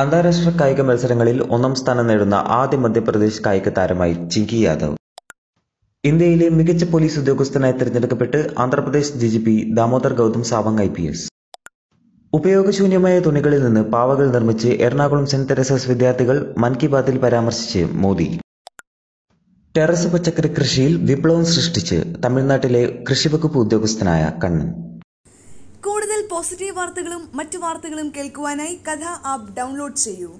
അന്താരാഷ്ട്ര കായിക മത്സരങ്ങളിൽ ഒന്നാം സ്ഥാനം നേടുന്ന ആദ്യ മധ്യപ്രദേശ് കായിക താരമായി ചിങ്കി യാദവ്. ഇന്ത്യയിലെ മികച്ച പോലീസ് ഉദ്യോഗസ്ഥനായി തിരഞ്ഞെടുക്കപ്പെട്ട് Andhra Pradesh D G P Damodar Gautam Sawang I P S. ഉപയോഗശൂന്യമായ തുണികളിൽ നിന്ന് പാവകൾ നിർമ്മിച്ച് എറണാകുളം സെന്റ് തെരേസസ് വിദ്യാർത്ഥികൾ മൻ കി ബാത്തിൽ പരാമർശിച്ച് മോദി. ടെറസ് പച്ചക്കറി കൃഷിയിൽ വിപ്ലവം സൃഷ്ടിച്ച് തമിഴ്നാട്ടിലെ കൃഷിവകുപ്പ് ഉദ്യോഗസ്ഥനായ കണ്ണൻ. കൂടുതൽ പോസിറ്റീവ് വാർത്തകളും മറ്റു വാർത്തകളും കേൾക്കുവാനായി കഥ ആപ്പ് ഡൗൺലോഡ് ചെയ്യൂ.